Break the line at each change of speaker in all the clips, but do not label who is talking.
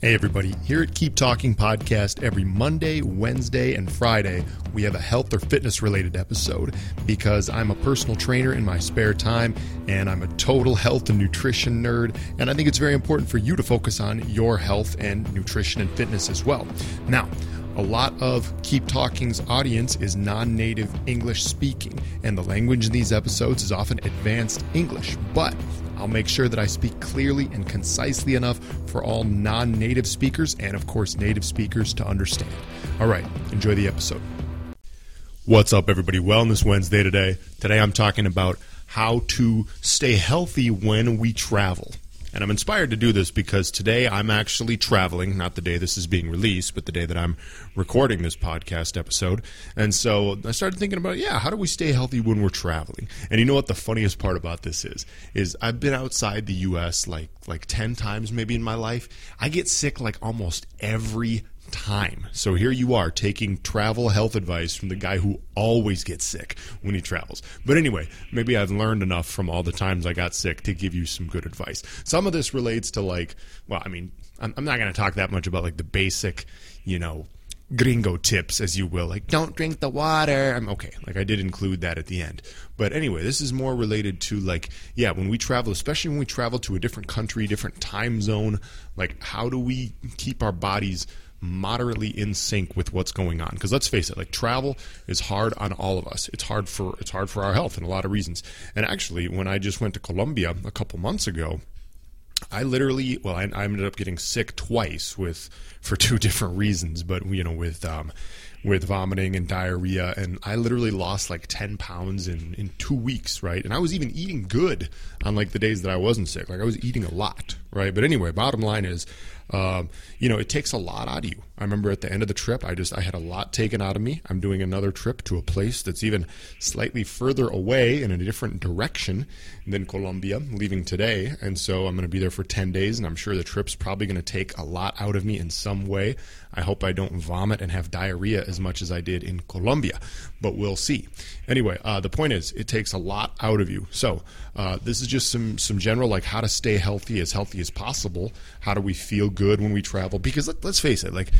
Hey, everybody. Here at Keep Talking Podcast, every Monday, Wednesday, and Friday, we have a health or fitness related episode because I'm a personal trainer in my spare time and I'm a total health and nutrition nerd. And I think it's very important for you to focus on your health and nutrition and fitness as well. Now, a lot of Keep Talking's audience is non native English speaking, and the language in these episodes is often advanced English. But I'll make sure that I speak clearly and concisely enough for all non native speakers and, of course, native speakers to understand. All right, enjoy the episode. What's up, everybody? Wellness Wednesday today. Today I'm talking about how to stay healthy when we travel. And I'm inspired to do this because today I'm actually traveling, not the day this is being released, but the day that I'm recording this podcast episode. And so I started thinking about, yeah, how do we stay healthy when we're traveling? And you know what the funniest part about this is? Is I've been outside the US like like 10 times maybe in my life. I get sick like almost every time. So here you are taking travel health advice from the guy who always gets sick when he travels. But anyway, maybe I've learned enough from all the times I got sick to give you some good advice. Some of this relates to like, well, I mean, I'm, I'm not going to talk that much about like the basic, you know, gringo tips, as you will, like don't drink the water. I'm okay. Like I did include that at the end. But anyway, this is more related to like, yeah, when we travel, especially when we travel to a different country, different time zone, like how do we keep our bodies moderately in sync with what's going on. Because let's face it like travel is hard on all of us. It's hard for it's hard for our health and a lot of reasons. And actually when i just went to colombia a couple months ago I literally, well, I, I, ended up getting sick twice with for two different reasons, but you know, with um, with vomiting and diarrhea, and I literally lost like ten pounds in in two weeks, right? And I was even eating good on like the days that I wasn't sick, like I was eating a lot, right? But anyway, bottom line is, um, you know, it takes a lot out of you. I remember at the end of the trip, I just I had a lot taken out of me. I'm doing another trip to a place that's even slightly further away in a different direction than Colombia, leaving today, and so I'm going to be there for 10 days, and I'm sure the trip's probably going to take a lot out of me in some way. I hope I don't vomit and have diarrhea as much as I did in Colombia, but we'll see. Anyway, uh, the point is, it takes a lot out of you. So uh, this is just some some general like how to stay healthy, as healthy as possible. How do we feel good when we travel? Because let, let's face it, like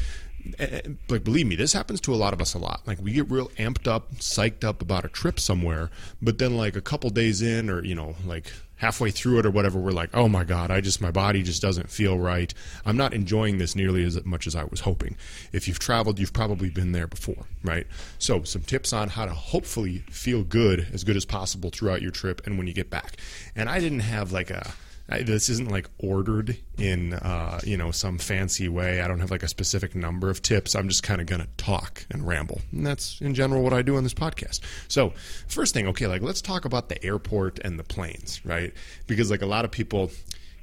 like believe me this happens to a lot of us a lot like we get real amped up psyched up about a trip somewhere but then like a couple days in or you know like halfway through it or whatever we're like oh my god i just my body just doesn't feel right. I'm not enjoying this nearly as much as i was hoping. If you've traveled you've probably been there before right? So some tips on how to hopefully feel good as good as possible throughout your trip and when you get back. And i didn't have like a This isn't like ordered in uh, you know some fancy way. I don't have like a specific number of tips. I'm just kind of gonna talk and ramble, and that's in general what I do on this podcast. So first thing, okay, like let's talk about the airport and the planes, right? Because like a lot of people,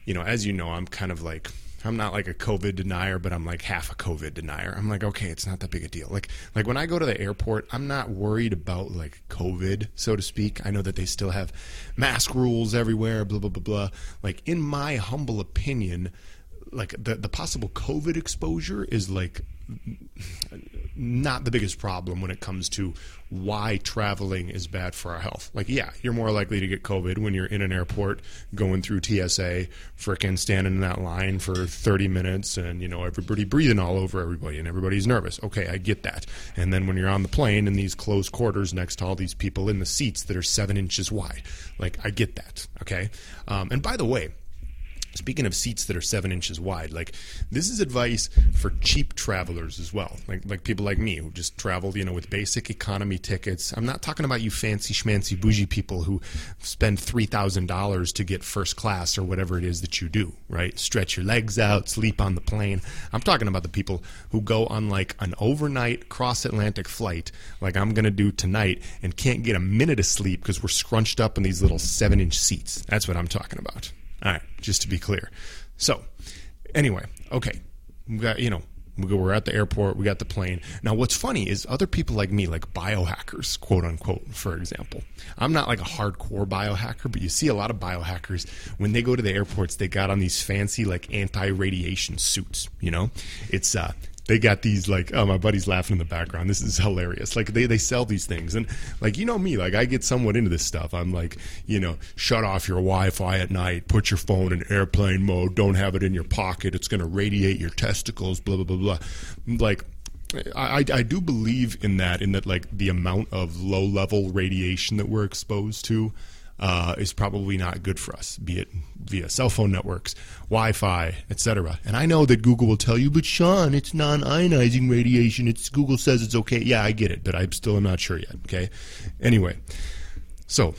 you know, as you know, I'm kind of like I'm not like a COVID denier, but I'm like half a COVID denier. I'm like, okay, it's not that big a deal. Like, like when I go to the airport, I'm not worried about like COVID, so to speak. I know that they still have mask rules everywhere, blah blah blah blah. Like in my humble opinion, like the the possible COVID exposure is like not the biggest problem when it comes to why traveling is bad for our health. Like, yeah, you're more likely to get COVID when you're in an airport going through TSA, fricking standing in that line for 30 minutes and, you know, everybody breathing all over everybody and everybody's nervous. Okay, I get that. And then when you're on the plane in these close quarters next to all these people in the seats that are seven inches wide, like, I get that. Okay. Um, and by the way, Speaking of seats that are seven inches wide, like this is advice for cheap travelers as well, like like people like me who just travel, you know, with basic economy tickets. I'm not talking about you fancy schmancy bougie people who spend three thousand dollars to get first class or whatever it is that you do, right? Stretch your legs out, sleep on the plane. I'm talking about the people who go on like an overnight cross Atlantic flight, like I'm gonna do tonight, and can't get a minute of sleep because we're scrunched up in these little seven inch seats. That's what I'm talking about. All right, just to be clear. So, anyway, okay, we got you know we go, we're at the airport, we got the plane. Now, what's funny is other people like me, like biohackers, quote unquote, for example. I'm not like a hardcore biohacker, but you see a lot of biohackers when they go to the airports, they got on these fancy like anti-radiation suits. You know, it's uh, they got these like oh my buddy's laughing in the background. This is hilarious. Like they, they sell these things. And like you know me like i get somewhat into this stuff. I'm like you know shut off your wi-fi at night put your phone in airplane mode don't have it in your pocket. It's going to radiate your testicles blah blah blah blah. Like I, I do believe in that in that like the amount of low level radiation that we're exposed to uh, is probably not good for us, be it via cell phone networks, Wi-Fi, etc. And I know that Google will tell you, but Sean, it's non-ionizing radiation. It's Google says it's okay. Yeah, I get it, but I'm still not sure yet. Okay. Anyway, so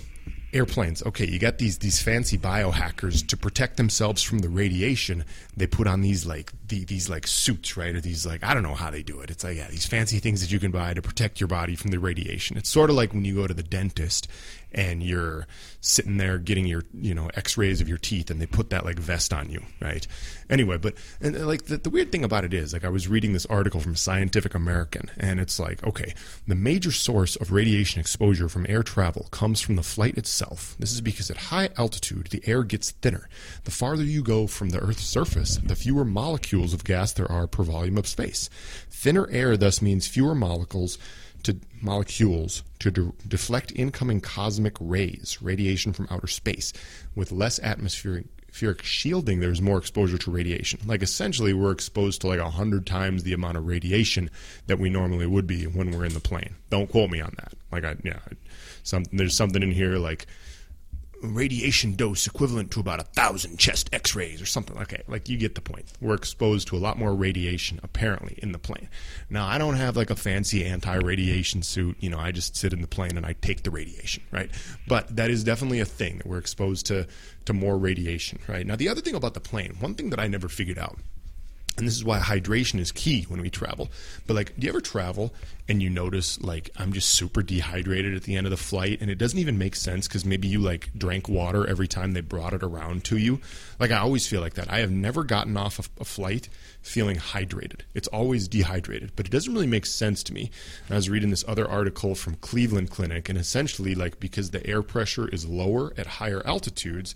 airplanes. Okay, you got these these fancy biohackers to protect themselves from the radiation. They put on these like the, these like suits, right? Or these like I don't know how they do it. It's like yeah, these fancy things that you can buy to protect your body from the radiation. It's sort of like when you go to the dentist and you're sitting there getting your you know x-rays of your teeth and they put that like vest on you right anyway but and uh, like the, the weird thing about it is like i was reading this article from scientific american and it's like okay the major source of radiation exposure from air travel comes from the flight itself this is because at high altitude the air gets thinner the farther you go from the earth's surface the fewer molecules of gas there are per volume of space thinner air thus means fewer molecules to molecules to de- deflect incoming cosmic rays, radiation from outer space. With less atmospheric shielding, there's more exposure to radiation. Like essentially, we're exposed to like a hundred times the amount of radiation that we normally would be when we're in the plane. Don't quote me on that. Like I, yeah, some there's something in here like radiation dose equivalent to about a thousand chest x-rays or something. Okay like you get the point. We're exposed to a lot more radiation apparently in the plane. Now i don't have like a fancy anti-radiation suit. You know i just sit in the plane and i take the radiation right? But that is definitely a thing that we're exposed to to more radiation right? Now the other thing about the plane one thing that i never figured out and this is why hydration is key when we travel. But like, do you ever travel and you notice like I'm just super dehydrated at the end of the flight, and it doesn't even make sense because maybe you like drank water every time they brought it around to you. Like I always feel like that. I have never gotten off a, a flight feeling hydrated. It's always dehydrated, but it doesn't really make sense to me. And I was reading this other article from Cleveland Clinic, and essentially like because the air pressure is lower at higher altitudes,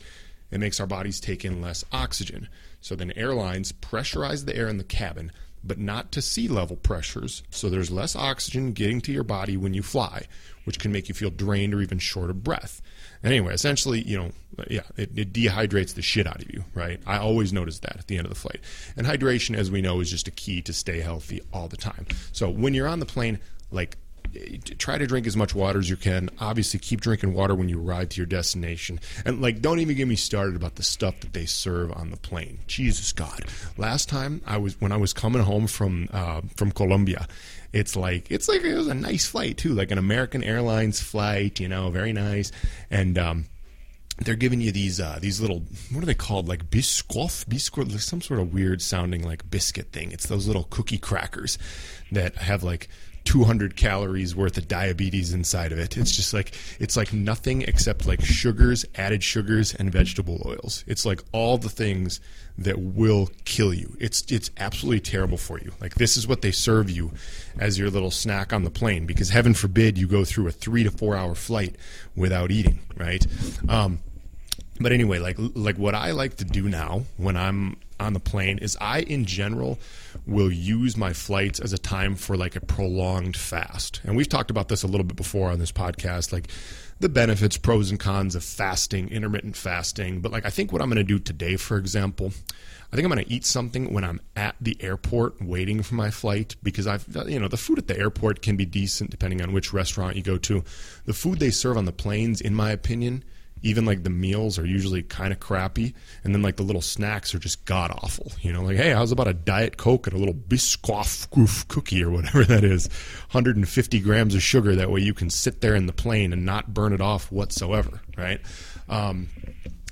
it makes our bodies take in less oxygen. So then airlines pressurize the air in the cabin, but not to sea level pressures. So there's less oxygen getting to your body when you fly, which can make you feel drained or even short of breath. Anyway, essentially, you know, yeah, it, it, dehydrates the shit out of you, right? I always notice that at the end of the flight. And hydration, as we know, is just a key to stay healthy all the time. So when you're on the plane, like try to drink as much water as you can. Obviously, keep drinking water when you arrive to your destination. And like, don't even get me started about the stuff that they serve on the plane. Jesus God! Last time I was when I was coming home from uh, from Colombia, it's like it's like it was a nice flight too, like an American Airlines flight. You know, very nice. And um, they're giving you these uh, these little what are they called like biscoff biscuit some sort of weird sounding like biscuit thing. It's those little cookie crackers that have like 200 calories worth of diabetes inside of it. It's just like it's like nothing except like sugars, added sugars and vegetable oils. It's like all the things that will kill you. It's it's absolutely terrible for you. Like this is what they serve you as your little snack on the plane because heaven forbid you go through a 3 to 4 hour flight without eating, right? Um, but anyway, like like what I like to do now when I'm on the plane is I in general will use my flights as a time for like a prolonged fast. And we've talked about this a little bit before on this podcast like the benefits, pros and cons of fasting, intermittent fasting. But like I think what I'm going to do today for example, I think I'm going to eat something when I'm at the airport waiting for my flight because I've, you know, the food at the airport can be decent depending on which restaurant you go to. The food they serve on the planes, in my opinion, even like the meals are usually kind of crappy and then like the little snacks are just god awful you know? Like hey how's about a diet coke and a little biscoff cookie or whatever that is? 150 grams of sugar that way you can sit there in the plane and not burn it off whatsoever right? Um,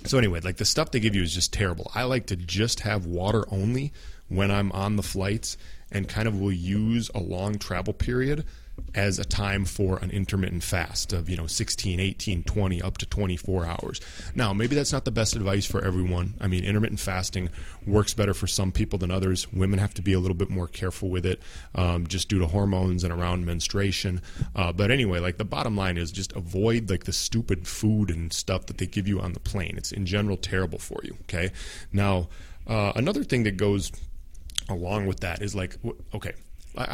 so anyway like the stuff they give you is just terrible. I like to just have water only when i'm on the flights and kind of will use a long travel period as a time for an intermittent fast of you know 16 18 20 up to 24 hours. Now maybe that's not the best advice for everyone. I mean intermittent fasting works better for some people than others. Women have to be a little bit more careful with it um, just due to hormones and around menstruation. Uh, but anyway like the bottom line is just avoid like the stupid food and stuff that they give you on the plane. It's in general terrible for you okay? Now uh, another thing that goes along with that is like okay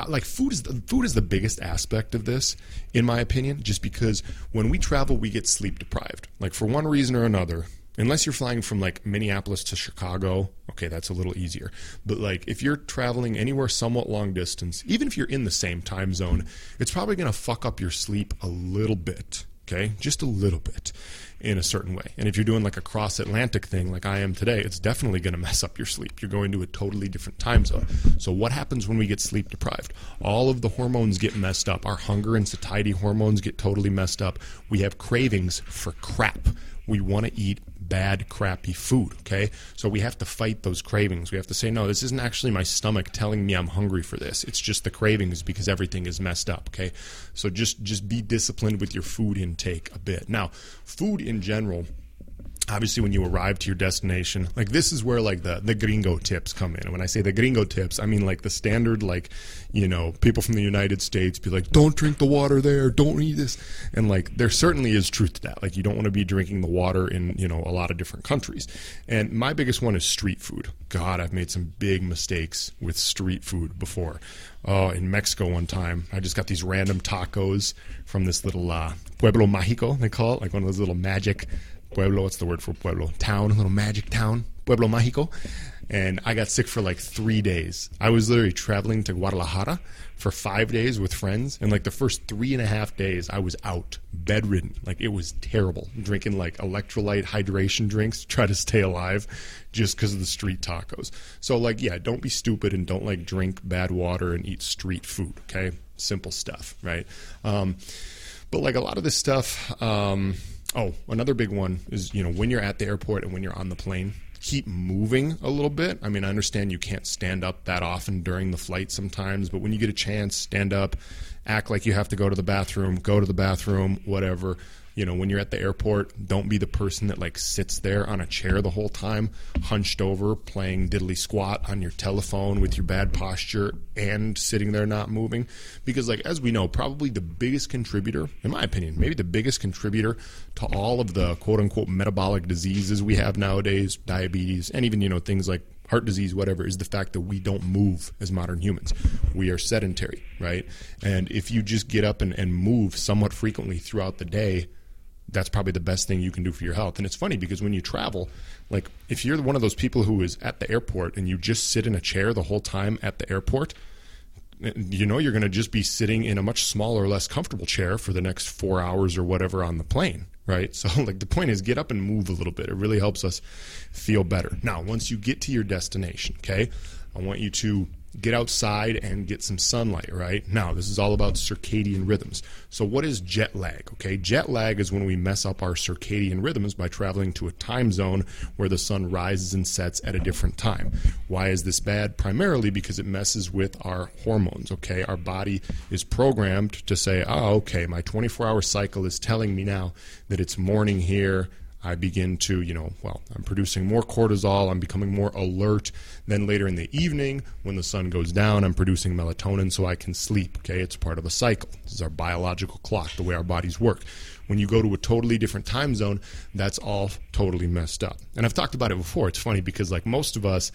like food is the, food is the biggest aspect of this in my opinion just because when we travel we get sleep deprived. Like for one reason or another unless you're flying from like Minneapolis to Chicago okay that's a little easier. But like if you're traveling anywhere somewhat long distance even if you're in the same time zone it's probably going to fuck up your sleep a little bit okay just a little bit in a certain way. And if you're doing like a cross Atlantic thing like I am today, it's definitely going to mess up your sleep. You're going to a totally different time zone. So, what happens when we get sleep deprived? All of the hormones get messed up. Our hunger and satiety hormones get totally messed up. We have cravings for crap. We want to eat bad, crappy food. Okay, so we have to fight those cravings. We have to say, no, this isn't actually my stomach telling me I'm hungry for this. It's just the cravings because everything is messed up. Okay, so just just be disciplined with your food intake a bit. Now, food in general obviously when you arrive to your destination like this is where like the the gringo tips come in. And when i say the gringo tips i mean like the standard like you know people from the united states be like don't drink the water there. Don't eat this. And like there certainly is truth to that. Like you don't want to be drinking the water in you know a lot of different countries. And my biggest one is street food. God i've made some big mistakes with street food before. Oh in mexico one time i just got these random tacos from this little uh, pueblo mágico they call it like one of those little magic pueblo. What's the word for pueblo? Town, a little magic town, Pueblo Mágico. And I got sick for like three days. I was literally traveling to Guadalajara for five days with friends. And like the first three and a half days, I was out, bedridden. Like it was terrible. Drinking like electrolyte hydration drinks to try to stay alive just because of the street tacos. So, like, yeah, don't be stupid and don't like drink bad water and eat street food. Okay. Simple stuff, right? Um, but like a lot of this stuff, um, Oh, another big one is you know when you're at the airport and when you're on the plane, keep moving a little bit. I mean, I understand you can't stand up that often during the flight sometimes, but when you get a chance, stand up, act like you have to go to the bathroom, go to the bathroom, whatever you know when you're at the airport don't be the person that like sits there on a chair the whole time hunched over playing diddly squat on your telephone with your bad posture and sitting there not moving because like as we know probably the biggest contributor in my opinion maybe the biggest contributor to all of the quote unquote metabolic diseases we have nowadays diabetes and even you know things like heart disease, whatever, is the fact that we don't move as modern humans. We are sedentary, right? And if you just get up and, and move somewhat frequently throughout the day, that's probably the best thing you can do for your health. And it's funny because when you travel, like if you're one of those people who is at the airport and you just sit in a chair the whole time at the airport, you know you're going to just be sitting in a much smaller, less comfortable chair for the next four hours or whatever on the plane, right? So, like, the point is get up and move a little bit. It really helps us feel better. Now, once you get to your destination, okay, I want you to get outside and get some sunlight, right? Now, this is all about circadian rhythms. So, what is jet lag? Okay, jet lag is when we mess up our circadian rhythms by traveling to a time zone where the sun rises and sets at a different time. Why is this bad? Primarily because it messes with our hormones, okay? Our body is programmed to say, oh, okay, my 24 hour cycle is telling me now that it's morning here I begin to, you know, well, I'm producing more cortisol, I'm becoming more alert. Then later in the evening, when the sun goes down, I'm producing melatonin so I can sleep. Okay, it's part of a cycle. This is our biological clock, the way our bodies work. When you go to a totally different time zone, that's all totally messed up. And I've talked about it before. It's funny because, like, most of us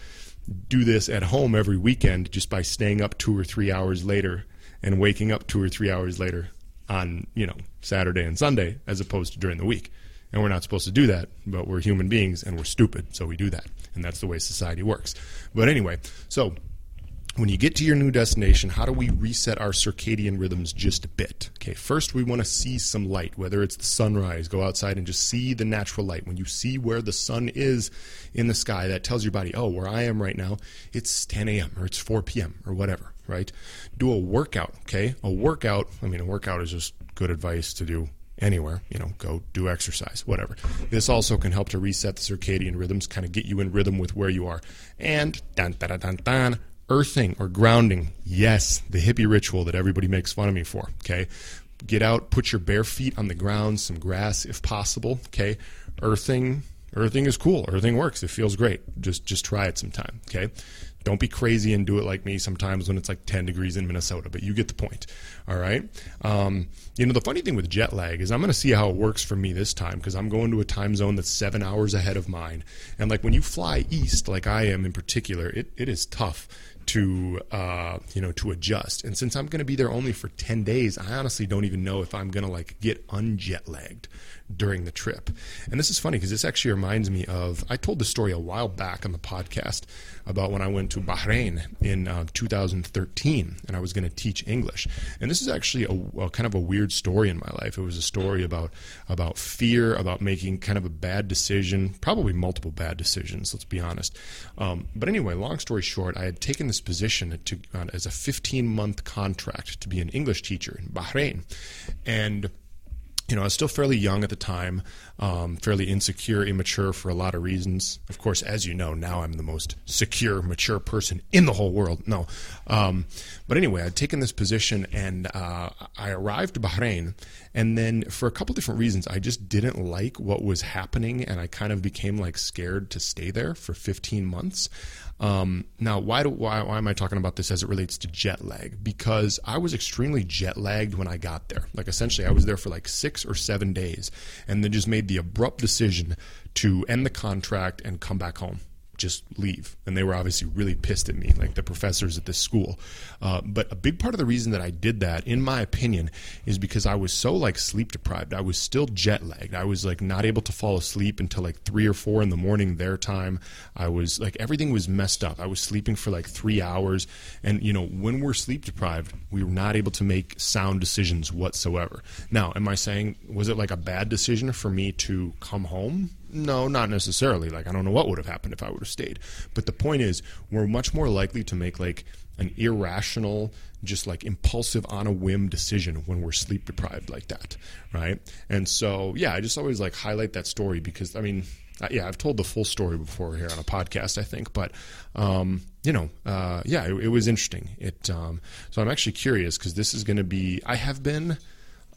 do this at home every weekend just by staying up two or three hours later and waking up two or three hours later on, you know, Saturday and Sunday as opposed to during the week. And we're not supposed to do that, but we're human beings and we're stupid, so we do that. And that's the way society works. But anyway, so when you get to your new destination, how do we reset our circadian rhythms just a bit? Okay, first we want to see some light, whether it's the sunrise, go outside and just see the natural light. When you see where the sun is in the sky, that tells your body, oh, where I am right now, it's 10 a.m. or it's 4 p.m. or whatever, right? Do a workout, okay? A workout, I mean, a workout is just good advice to do anywhere, you know, go do exercise, whatever. This also can help to reset the circadian rhythms, kind of get you in rhythm with where you are. And dun, dun, dun, dun, earthing or grounding. Yes, the hippie ritual that everybody makes fun of me for. Okay. Get out, put your bare feet on the ground, some grass if possible. Okay. Earthing, earthing is cool. Earthing works. It feels great. Just just try it sometime. Okay. Don't be crazy and do it like me sometimes when it's like 10 degrees in Minnesota, but you get the point. All right. Um, you know, the funny thing with jet lag is I'm going to see how it works for me this time because I'm going to a time zone that's seven hours ahead of mine. And like when you fly east, like I am in particular, it, it is tough to uh, you know to adjust. And since I'm going to be there only for ten days, I honestly don't even know if I'm going to like get unjet lagged during the trip. And this is funny because this actually reminds me of I told the story a while back on the podcast about when I went to Bahrain in uh, 2013 and I was going to teach English. And this is actually a, a, kind of a weird story in my life. It was a story about about fear, about making kind of a bad decision, probably multiple bad decisions. Let's be honest. Um, but anyway, long story short, I had taken this position to, uh, as a 15 month contract to be an English teacher in Bahrain, and you know, I was still fairly young at the time, um, fairly insecure, immature for a lot of reasons. Of course, as you know, now I'm the most secure, mature person in the whole world. No. Um, but anyway, I'd taken this position and uh, I arrived to Bahrain. And then for a couple different reasons, I just didn't like what was happening. And I kind of became like scared to stay there for 15 months. Um, now, why, do, why, why am I talking about this as it relates to jet lag? Because I was extremely jet lagged when I got there. Like, essentially, I was there for like six or seven days and then just made the abrupt decision to end the contract and come back home just leave. And they were obviously really pissed at me, like the professors at this school. Uh, but a big part of the reason that I did that, in my opinion, is because I was so like sleep deprived. I was still jet lagged. I was like not able to fall asleep until like three or four in the morning their time. I was like everything was messed up. I was sleeping for like three hours. And you know, when we're sleep deprived, we were not able to make sound decisions whatsoever. Now, am I saying was it like a bad decision for me to come home? No, not necessarily. Like I don't know what would have happened if I would have stayed. But the point is, we're much more likely to make like an irrational, just like impulsive on a whim decision when we're sleep deprived like that, right? And so, yeah, I just always like highlight that story because I mean, yeah, I've told the full story before here on a podcast, I think, but um, you know, uh, yeah, it, it, was interesting. It um, so I'm actually curious because this is going to be. I have been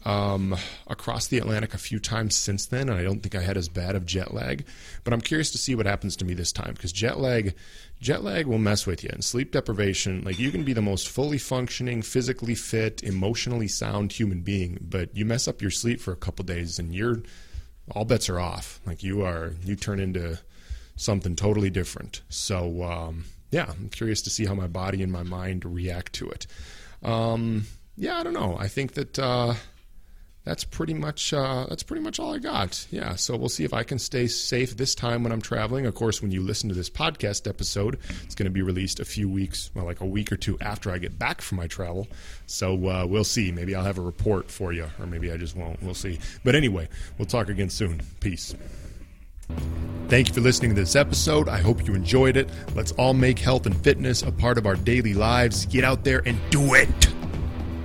um, across the Atlantic a few times since then, and I don't think I had as bad of jet lag. But I'm curious to see what happens to me this time because jet lag, jet lag will mess with you, and sleep deprivation. Like you can be the most fully functioning, physically fit, emotionally sound human being, but you mess up your sleep for a couple days, and you're all bets are off. Like you are, you turn into something totally different. So um, yeah, I'm curious to see how my body and my mind react to it. Um, yeah, I don't know. I think that. Uh, that's pretty much uh, that's pretty much all I got. Yeah, so we'll see if I can stay safe this time when I'm traveling. Of course, when you listen to this podcast episode, it's going to be released a few weeks, well, like a week or two after I get back from my travel. So uh, we'll see. Maybe I'll have a report for you, or maybe I just won't. We'll see. But anyway, we'll talk again soon. Peace. Thank you for listening to this episode. I hope you enjoyed it. Let's all make health and fitness a part of our daily lives. Get out there and do it.